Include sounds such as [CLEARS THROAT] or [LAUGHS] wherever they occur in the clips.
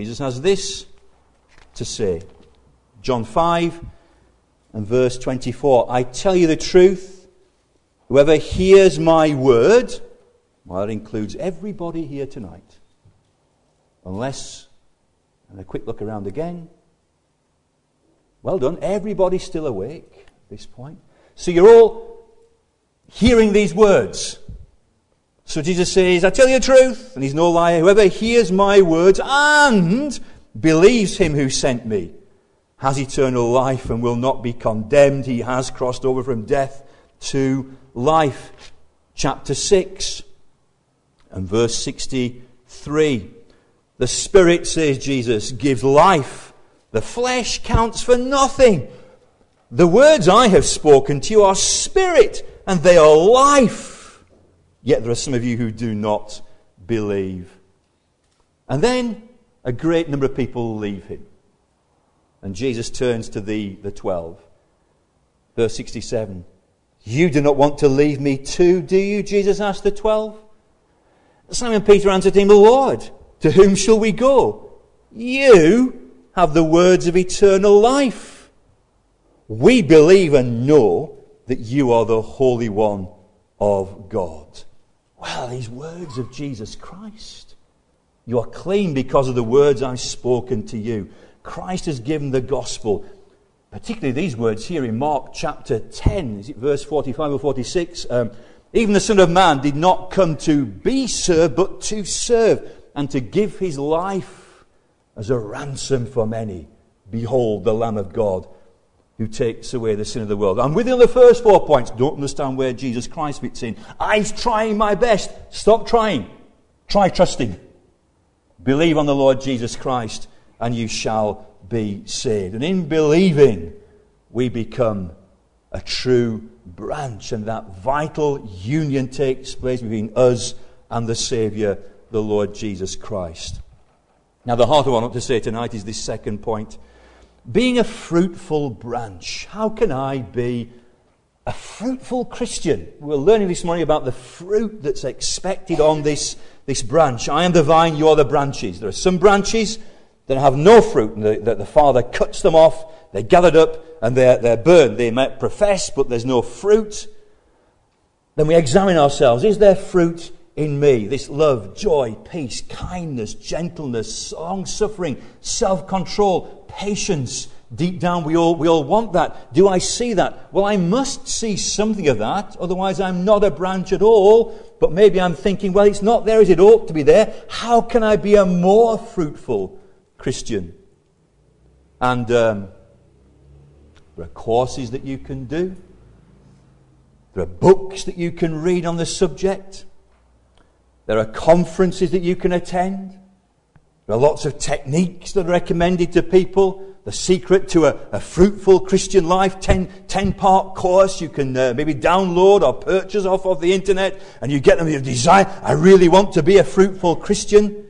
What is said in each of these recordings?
Jesus has this to say. John 5 and verse 24. I tell you the truth, whoever hears my word, well, that includes everybody here tonight, unless, and a quick look around again. Well done, everybody's still awake at this point. So you're all hearing these words. So Jesus says, I tell you the truth, and he's no liar. Whoever hears my words and believes him who sent me has eternal life and will not be condemned. He has crossed over from death to life. Chapter 6 and verse 63. The Spirit, says Jesus, gives life. The flesh counts for nothing. The words I have spoken to you are spirit and they are life. Yet there are some of you who do not believe. And then a great number of people leave him. And Jesus turns to the, the twelve. Verse 67. You do not want to leave me too, do you? Jesus asked the twelve. Simon Peter answered him, Lord, to whom shall we go? You have the words of eternal life. We believe and know that you are the Holy One of God. Well, these words of Jesus Christ. You are clean because of the words I've spoken to you. Christ has given the gospel, particularly these words here in Mark chapter 10, is it verse 45 or 46? Um, Even the Son of Man did not come to be served, but to serve, and to give his life as a ransom for many. Behold, the Lamb of God who takes away the sin of the world. I'm with you on the first four points. Don't understand where Jesus Christ fits in. I'm trying my best. Stop trying. Try trusting. Believe on the Lord Jesus Christ and you shall be saved. And in believing, we become a true branch and that vital union takes place between us and the Saviour, the Lord Jesus Christ. Now, the heart of what I want to say tonight is this second point being a fruitful branch. How can I be a fruitful Christian? We're learning this morning about the fruit that's expected on this, this branch. I am the vine, you are the branches. There are some branches that have no fruit, and the, the, the Father cuts them off, they're gathered up, and they're, they're burned. They might profess, but there's no fruit. Then we examine ourselves. Is there fruit in me? This love, joy, peace, kindness, gentleness, long suffering, self control, patience. Deep down, we all, we all want that. Do I see that? Well, I must see something of that, otherwise, I'm not a branch at all. But maybe I'm thinking, well, it's not there as it ought to be there. How can I be a more fruitful Christian? And um, there are courses that you can do, there are books that you can read on the subject, there are conferences that you can attend. There are lots of techniques that are recommended to people. The secret to a, a fruitful Christian life, 10, 10 part course you can uh, maybe download or purchase off of the internet, and you get them your desire. I really want to be a fruitful Christian.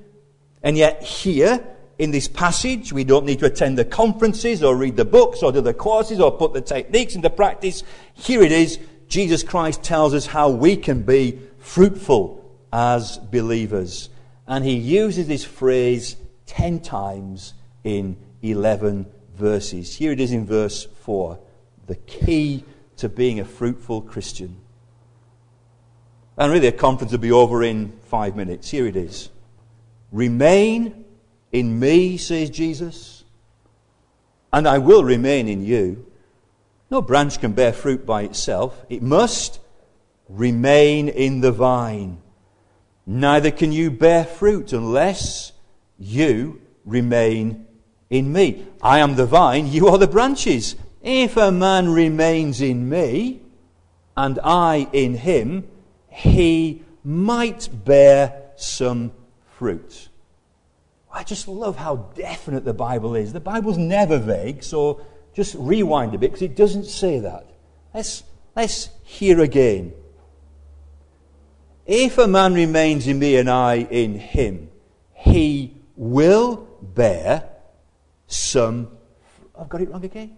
And yet, here in this passage, we don't need to attend the conferences or read the books or do the courses or put the techniques into practice. Here it is. Jesus Christ tells us how we can be fruitful as believers. And he uses this phrase 10 times in 11 verses. Here it is in verse 4 the key to being a fruitful Christian. And really, a conference will be over in five minutes. Here it is. Remain in me, says Jesus, and I will remain in you. No branch can bear fruit by itself, it must remain in the vine. Neither can you bear fruit unless you remain in me. I am the vine, you are the branches. If a man remains in me, and I in him, he might bear some fruit. I just love how definite the Bible is. The Bible's never vague, so just rewind a bit because it doesn't say that. Let's, let's hear again. If a man remains in me and I in him, he will bear some. I've got it wrong again.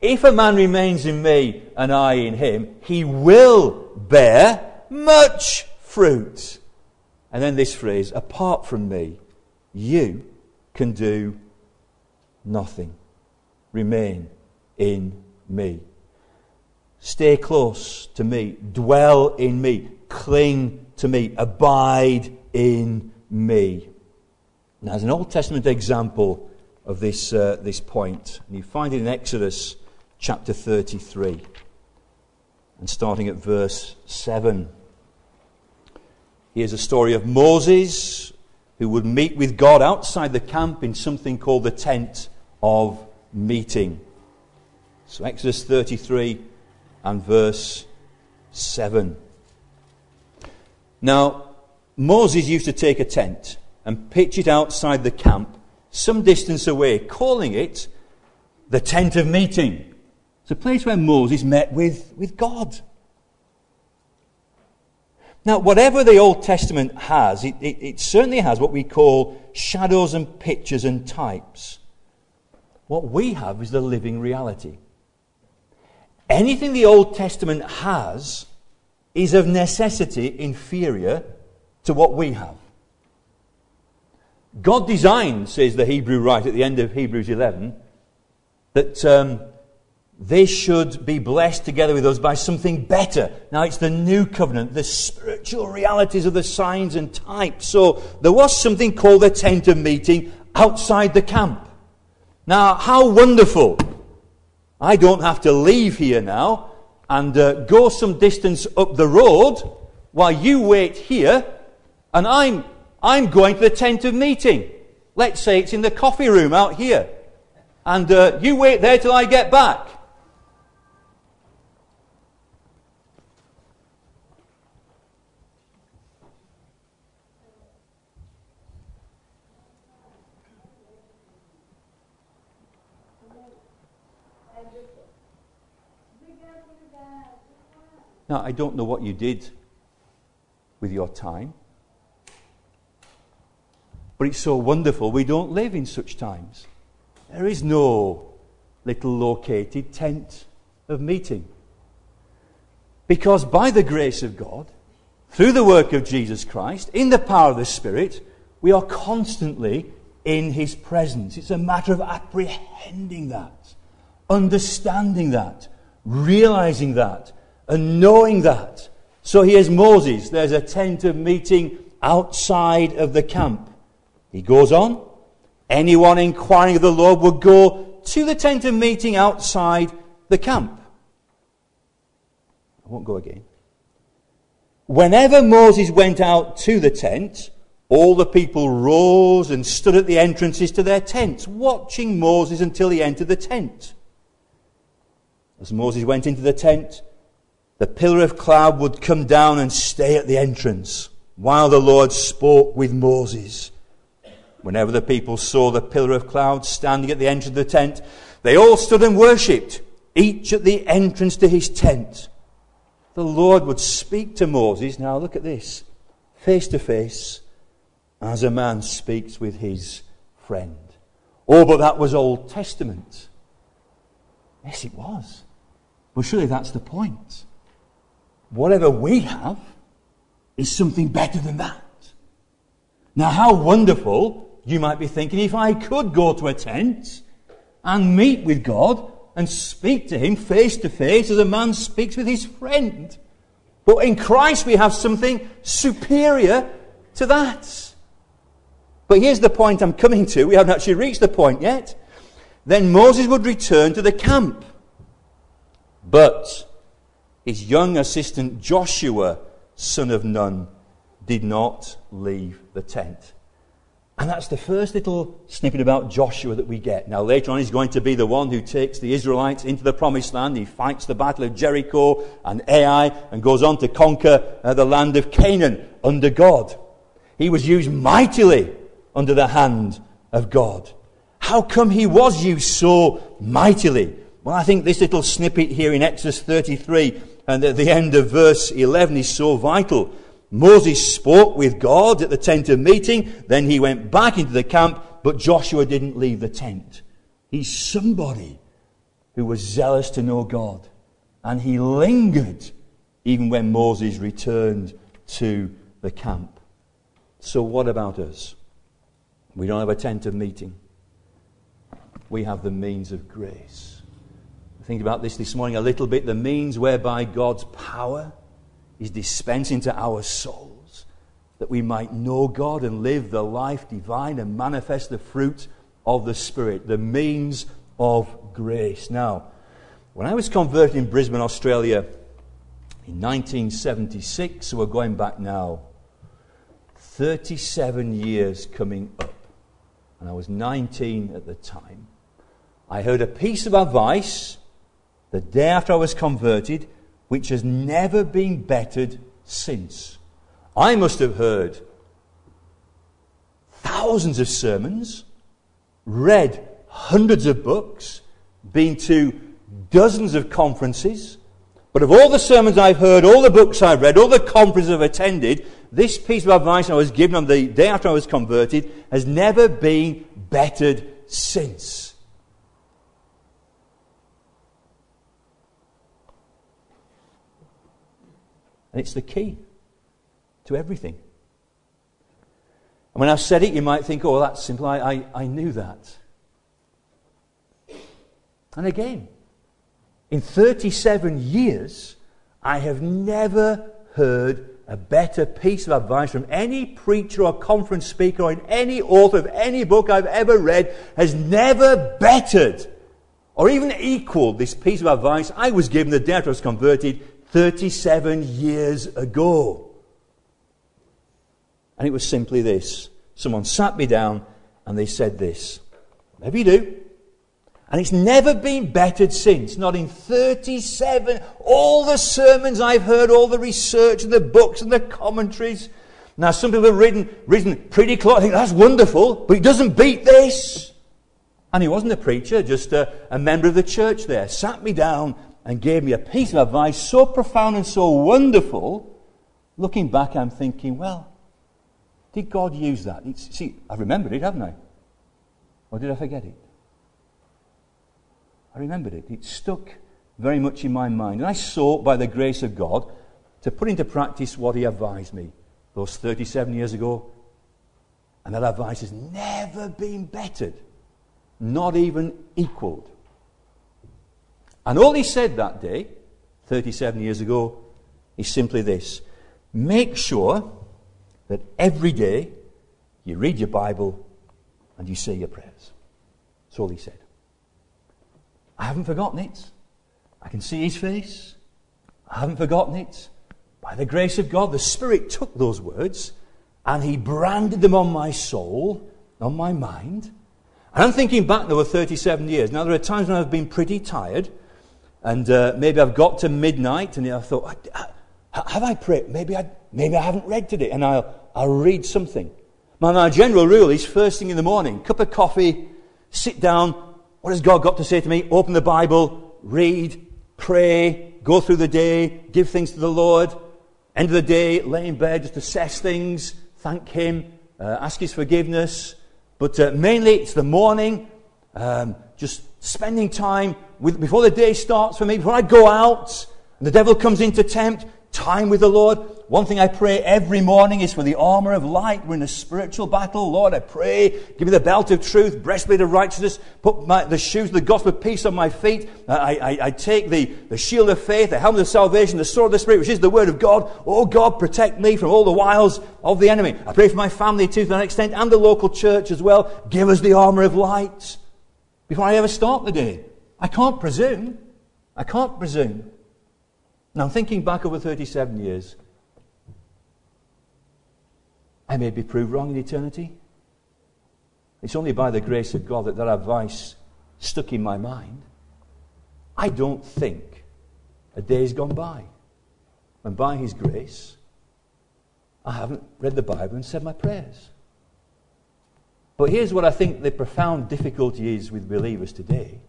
If a man remains in me and I in him, he will bear much fruit. And then this phrase, apart from me, you can do nothing. Remain in me. Stay close to me. Dwell in me. Cling to me. Abide in me. Now, there's an Old Testament example of this, uh, this point. And you find it in Exodus chapter 33. And starting at verse 7. Here's a story of Moses who would meet with God outside the camp in something called the tent of meeting. So, Exodus 33 and verse 7. Now, Moses used to take a tent and pitch it outside the camp, some distance away, calling it the tent of meeting. It's a place where Moses met with, with God. Now, whatever the Old Testament has, it, it, it, certainly has what we call shadows and pictures and types. What we have is the living reality. Anything the Old Testament has is of necessity inferior to what we have. God designed, says the Hebrew writer at the end of Hebrews 11, that um, they should be blessed together with us by something better. Now it's the new covenant, the spiritual realities of the signs and types. So there was something called the tent of meeting outside the camp. Now, how wonderful! I don't have to leave here now and uh, go some distance up the road while you wait here, and I'm, I'm going to the tent of meeting. Let's say it's in the coffee room out here. And uh, you wait there till I get back. Now, I don't know what you did with your time, but it's so wonderful we don't live in such times. There is no little located tent of meeting. Because by the grace of God, through the work of Jesus Christ, in the power of the Spirit, we are constantly in His presence. It's a matter of apprehending that, understanding that, realizing that, and knowing that. So here's Moses. There's a tent of meeting outside of the camp. He goes on. Anyone inquiring of the Lord would go to the tent of meeting outside the camp. I won't go again. Whenever Moses went out to the tent, all the people rose and stood at the entrances to their tents, watching Moses until he entered the tent. As Moses went into the tent, the pillar of cloud would come down and stay at the entrance while the Lord spoke with Moses. Whenever the people saw the pillar of cloud standing at the entrance of the tent, they all stood and worshipped, each at the entrance to his tent. The Lord would speak to Moses, now look at this, face to face, as a man speaks with his friend. Oh, but that was Old Testament. Yes, it was. Well, surely that's the point whatever we have is something better than that. Now, how wonderful, you might be thinking, if I could go to a tent and meet with God and speak to Him face to face as a man speaks with his friend. But in Christ, we have something superior to that. But here's the point I'm coming to. We haven't actually reached the point yet. Then Moses would return to the camp. But his young assistant Joshua, son of Nun, did not leave the tent. And that's the first little snippet about Joshua that we get. Now, later on, he's going to be the one who takes the Israelites into the promised land. He fights the battle of Jericho and Ai and goes on to conquer uh, the land of Canaan under God. He was used mightily under the hand of God. How come he was used so mightily? Well, I think this little snippet here in Exodus 33 and at the end of verse 11 is so vital. Moses spoke with God at the tent of meeting, then he went back into the camp, but Joshua didn't leave the tent. He's somebody who was zealous to know God, and he lingered even when Moses returned to the camp. So, what about us? We don't have a tent of meeting. We have the means of grace. Think about this this morning a little bit the means whereby God's power is dispensed into our souls that we might know God and live the life divine and manifest the fruit of the Spirit, the means of grace. Now, when I was converted in Brisbane, Australia in 1976, so we're going back now 37 years coming up, and I was 19 at the time, I heard a piece of advice the day after I was converted, which has never been bettered since. I must have heard thousands of sermons, read hundreds of books, been to dozens of conferences, but of all the sermons I've heard, all the books I've read, all the conferences I've attended, this piece of advice I was given on the day after I was converted has never been bettered since. And it's the key to everything. And when I've said it, you might think, oh, that's simple. I, I, I knew that. And again, in 37 years, I have never heard a better piece of advice from any preacher or conference speaker or any author of any book I've ever read has never bettered or even equaled this piece of advice I was given the day I was converted 37 years ago. And it was simply this. Someone sat me down and they said this. Maybe you do. And it's never been bettered since. Not in 37. All the sermons I've heard, all the research and the books and the commentaries. Now, some people have written, written pretty close. I think that's wonderful, but it doesn't beat this. And he wasn't a preacher, just a, a member of the church there. Sat me down and gave me a piece of advice so profound and so wonderful. Looking back, I'm thinking, well, did God use that? It's, see, I've remembered it, haven't I? Or did I forget it? I remembered it. It stuck very much in my mind. And I sought, by the grace of God, to put into practice what He advised me those 37 years ago. And that advice has never been bettered, not even equaled. And all He said that day, 37 years ago, is simply this make sure that every day you read your Bible and you say your prayers. That's all He said. I haven't forgotten it. I can see his face. I haven't forgotten it. By the grace of God, the Spirit took those words and he branded them on my soul, on my mind. And I'm thinking back, there were 37 years. Now, there are times when I've been pretty tired, and uh, maybe I've got to midnight, and I thought, have I prayed? Maybe I, maybe I haven't read today, and I'll, I'll read something. My, my general rule is first thing in the morning, cup of coffee, sit down, what has God got to say to me? Open the Bible, read, pray, go through the day, give things to the Lord. End of the day, lay in bed, just assess things, thank Him, uh, ask His forgiveness. But uh, mainly it's the morning, um, just spending time with, before the day starts for me, before I go out, and the devil comes in to tempt, time with the Lord. One thing I pray every morning is for the armor of light. We're in a spiritual battle. Lord, I pray, give me the belt of truth, breastplate of righteousness, put my, the shoes of the gospel of peace on my feet. I, I, I take the, the shield of faith, the helmet of salvation, the sword of the Spirit, which is the word of God. Oh God, protect me from all the wiles of the enemy. I pray for my family too, to that extent, and the local church as well. Give us the armor of light before I ever start the day. I can't presume. I can't presume. Now, thinking back over 37 years, I may be proved wrong in eternity. It's only by the grace of God that that advice stuck in my mind. I don't think a day's gone by when, by His grace, I haven't read the Bible and said my prayers. But here's what I think the profound difficulty is with believers today.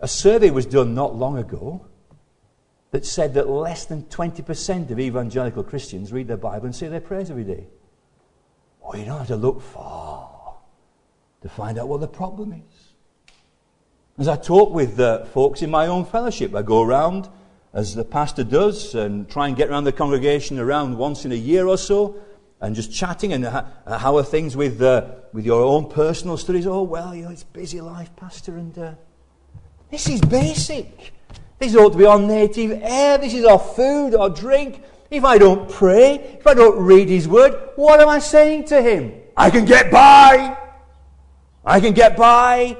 A survey was done not long ago that said that less than 20% of evangelical Christians read their Bible and say their prayers every day. Well, you don't have to look far to find out what the problem is. As I talk with uh, folks in my own fellowship, I go around, as the pastor does, and try and get around the congregation around once in a year or so, and just chatting. And uh, how are things with, uh, with your own personal studies? Oh, well, you know, it's busy life, Pastor. And uh, this is basic. This ought to be our native air. This is our food, our drink. If I don't pray, if I don't read His Word, what am I saying to Him? I can get by. I can get by.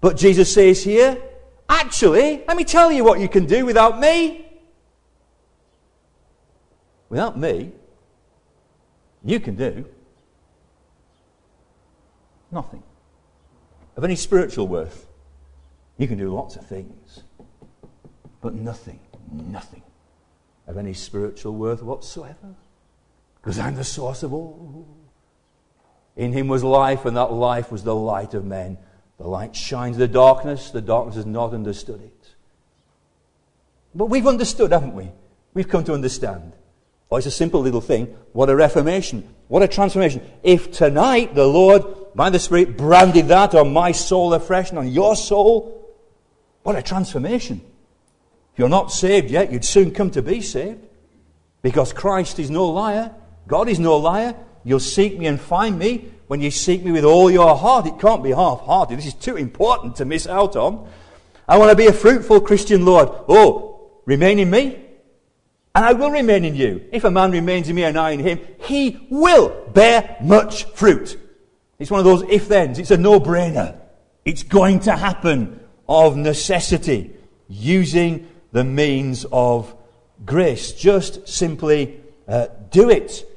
But Jesus says here, actually, let me tell you what you can do without me. Without me, you can do nothing of any spiritual worth. You can do lots of things, but nothing, nothing of any spiritual worth whatsoever. Because I'm the source of all. In him was life, and that life was the light of men. The light shines in the darkness, the darkness has not understood it. But we've understood, haven't we? We've come to understand. Oh, it's a simple little thing. What a reformation. What a transformation. If tonight the Lord, by the Spirit, branded that on my soul afresh and on your soul, what a transformation. If you're not saved yet, you'd soon come to be saved. Because Christ is no liar. God is no liar. You'll seek me and find me when you seek me with all your heart. It can't be half hearted. This is too important to miss out on. I want to be a fruitful Christian, Lord. Oh, remain in me, and I will remain in you. If a man remains in me and I in him, he will bear much fruit. It's one of those if thens. It's a no brainer. It's going to happen of necessity using the means of grace. Just simply uh, do it.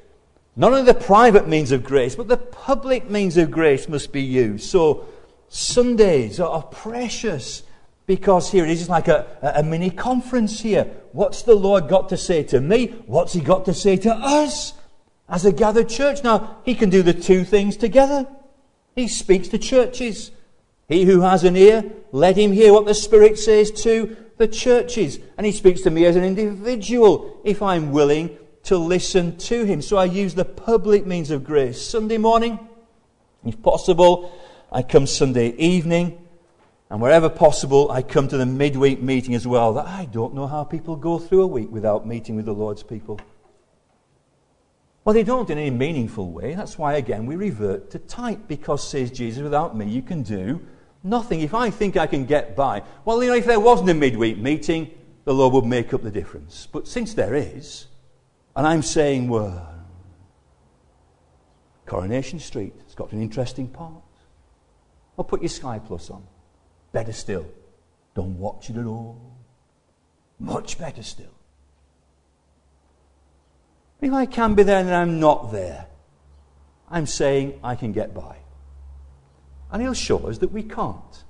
Not only the private means of grace, but the public means of grace must be used. So Sundays are precious because here it is, like a, a mini conference here. What's the Lord got to say to me? What's He got to say to us as a gathered church? Now, He can do the two things together. He speaks to churches. He who has an ear, let him hear what the Spirit says to the churches. And he speaks to me as an individual if I'm willing to listen to him. So I use the public means of grace. Sunday morning, if possible, I come Sunday evening. And wherever possible, I come to the midweek meeting as well. That I don't know how people go through a week without meeting with the Lord's people. Well, they don't in any meaningful way. That's why, again, we revert to type, because, says Jesus, without me you can do Nothing. If I think I can get by, well, you know, if there wasn't a midweek meeting, the Lord would make up the difference. But since there is, and I'm saying, well, Coronation Street, it's got an interesting part. I'll put your Sky Plus on. Better still, don't watch it at all. Much better still. If I can be there and I'm not there, I'm saying I can get by. And he'll show us that we can't.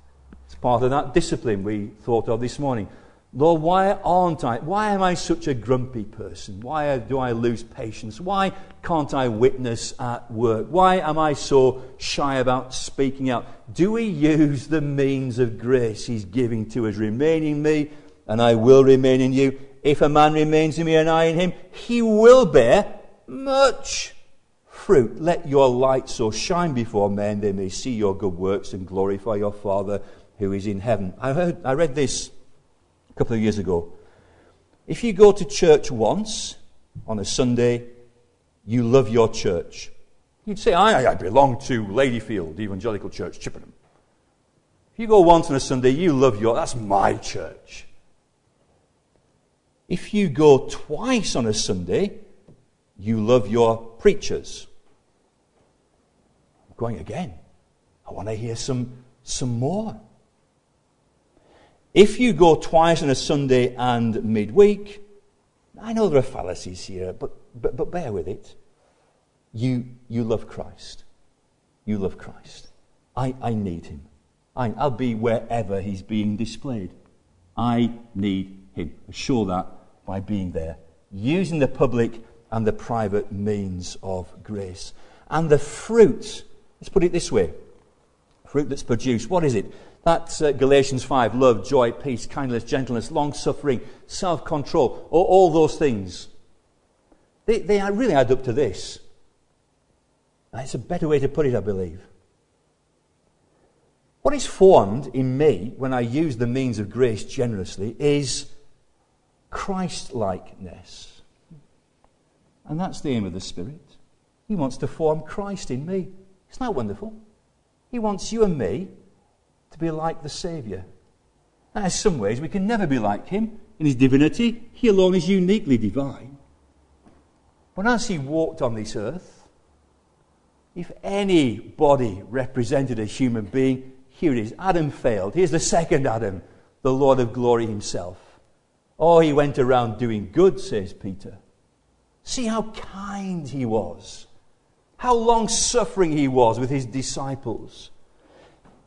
It's part of that discipline we thought of this morning. Lord, why aren't I? Why am I such a grumpy person? Why do I lose patience? Why can't I witness at work? Why am I so shy about speaking out? Do we use the means of grace He's giving to us? Remain in me, and I will remain in you. If a man remains in me and I in him, he will bear much fruit. Let your light so shine before men they may see your good works and glorify your Father who is in heaven. I, heard, I read this couple of years ago. If you go to church once on a Sunday, you love your church. You'd say, I, I belong to Ladyfield Evangelical Church, Chippenham. If you go once on a Sunday, you love your, that's my church. If you go twice on a Sunday, you love your preachers I'm going again. I want to hear some, some more. If you go twice on a Sunday and midweek, I know there are fallacies here, but, but, but bear with it. You, you love Christ. You love Christ. I, I need him. I, I'll be wherever he's being displayed. I need him. Assure that by being there, using the public and the private means of grace. And the fruit Let's put it this way fruit that's produced, what is it? That's uh, Galatians 5 love, joy, peace, kindness, gentleness, long suffering, self control, all, all, those things. They, they really add up to this. It's a better way to put it, I believe. What is formed in me when I use the means of grace generously is Christ likeness. And that's the aim of the Spirit. He wants to form Christ in me. Isn't that wonderful? He wants you and me to be like the Saviour. Now, in some ways, we can never be like him. In his divinity, he alone is uniquely divine. But as he walked on this earth, if any body represented a human being, here it is. Adam failed. Here's the second Adam, the Lord of glory himself. Oh, he went around doing good, says Peter. See how kind he was, how long suffering he was with his disciples.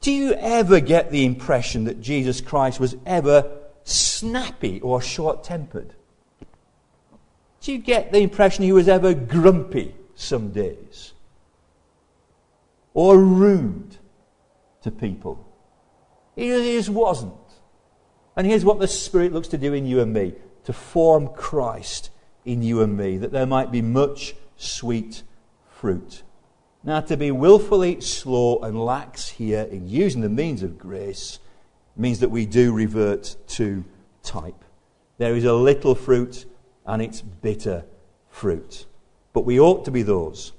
Do you ever get the impression that Jesus Christ was ever snappy or short tempered? Do you get the impression he was ever grumpy some days? Or rude to people? He just wasn't. And here's what the Spirit looks to do in you and me to form Christ in you and me, that there might be much sweet fruit. Now, to be willfully slow and lax here in using the means of grace means that we do revert to type. There is a little fruit and it's bitter fruit. But we ought to be those.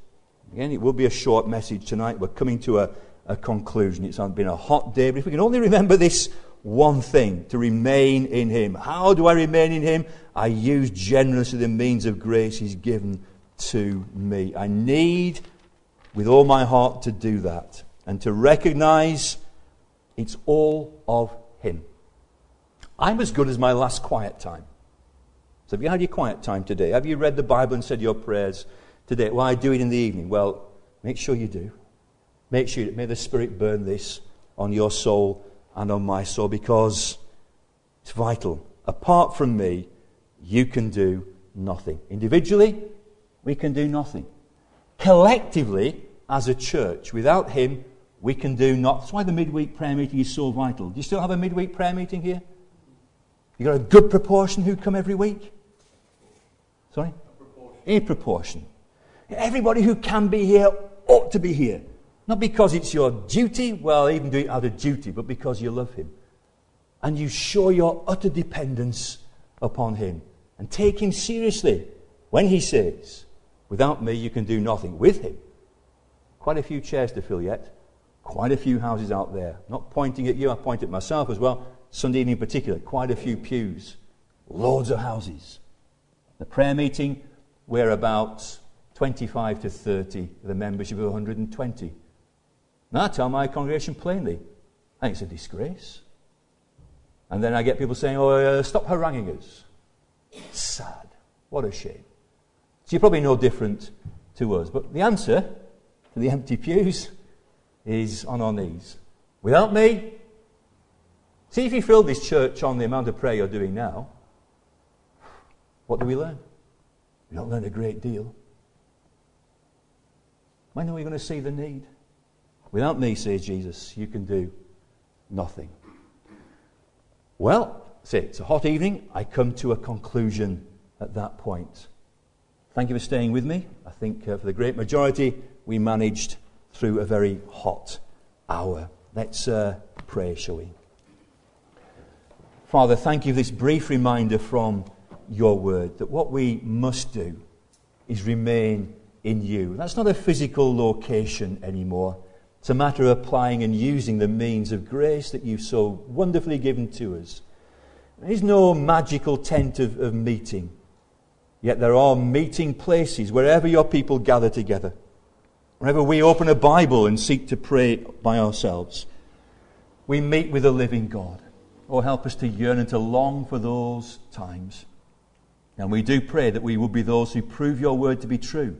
Again, it will be a short message tonight. We're coming to a, a conclusion. It's been a hot day, but if we can only remember this one thing to remain in Him. How do I remain in Him? I use generously the means of grace He's given to me. I need with all my heart to do that and to recognize it's all of Him. I'm as good as my last quiet time. So, have you had your quiet time today? Have you read the Bible and said your prayers today? Well, I do it in the evening. Well, make sure you do. Make sure, that may the Spirit burn this on your soul and on my soul because it's vital. Apart from me, you can do nothing. Individually, we can do nothing collectively as a church. Without him, we can do not. That's why the midweek prayer meeting is so vital. Do you still have a midweek prayer meeting here? You got a good proportion who come every week? Sorry? A proportion. A proportion. Everybody who can be here ought to be here. Not because it's your duty, well, even do it out of duty, but because you love him. And you show your utter dependence upon him. And take him seriously when he says, Without me, you can do nothing. With him, quite a few chairs to fill yet, quite a few houses out there. Not pointing at you, I point at myself as well. Sunday evening in particular, quite a few pews, loads of houses. The prayer meeting, we're about 25 to 30, the membership of 120. And I tell my congregation plainly, I think it's a disgrace. And then I get people saying, oh, uh, stop haranguing us. Sad. What a shame. So you're probably no different to us. But the answer to the [LAUGHS] empty pews is on our knees. Without me, see if you fill this church on the amount of prayer you're doing now, what do we learn? We don't learn a great deal. When are we going to see the need? Without me, says Jesus, you can do nothing. Well, see, it's a hot evening. I come to a conclusion at that point. Thank you for staying with me. I think uh, for the great majority, we managed through a very hot hour. Let's uh, pray, shall we? Father, thank you for this brief reminder from your word that what we must do is remain in you. That's not a physical location anymore. It's a matter of applying and using the means of grace that you've so wonderfully given to us. There's no magical tent of, of meeting. Yet there are meeting places wherever your people gather together. Wherever we open a Bible and seek to pray by ourselves, we meet with the living God. Oh, help us to yearn and to long for those times. And we do pray that we will be those who prove your word to be true,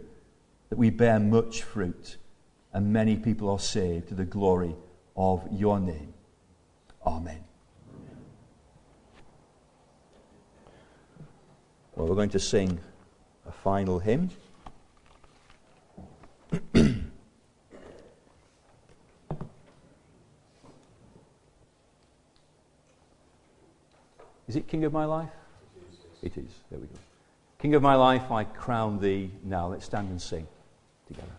that we bear much fruit and many people are saved to the glory of your name. Amen. Well, we're going to sing a final hymn. [CLEARS THROAT] is it King of My Life? It is. There we go. King of my life, I crown thee now. Let's stand and sing together.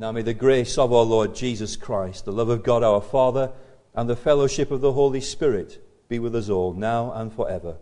Now may the grace of our Lord Jesus Christ, the love of God our Father, and the fellowship of the Holy Spirit be with us all, now and forever.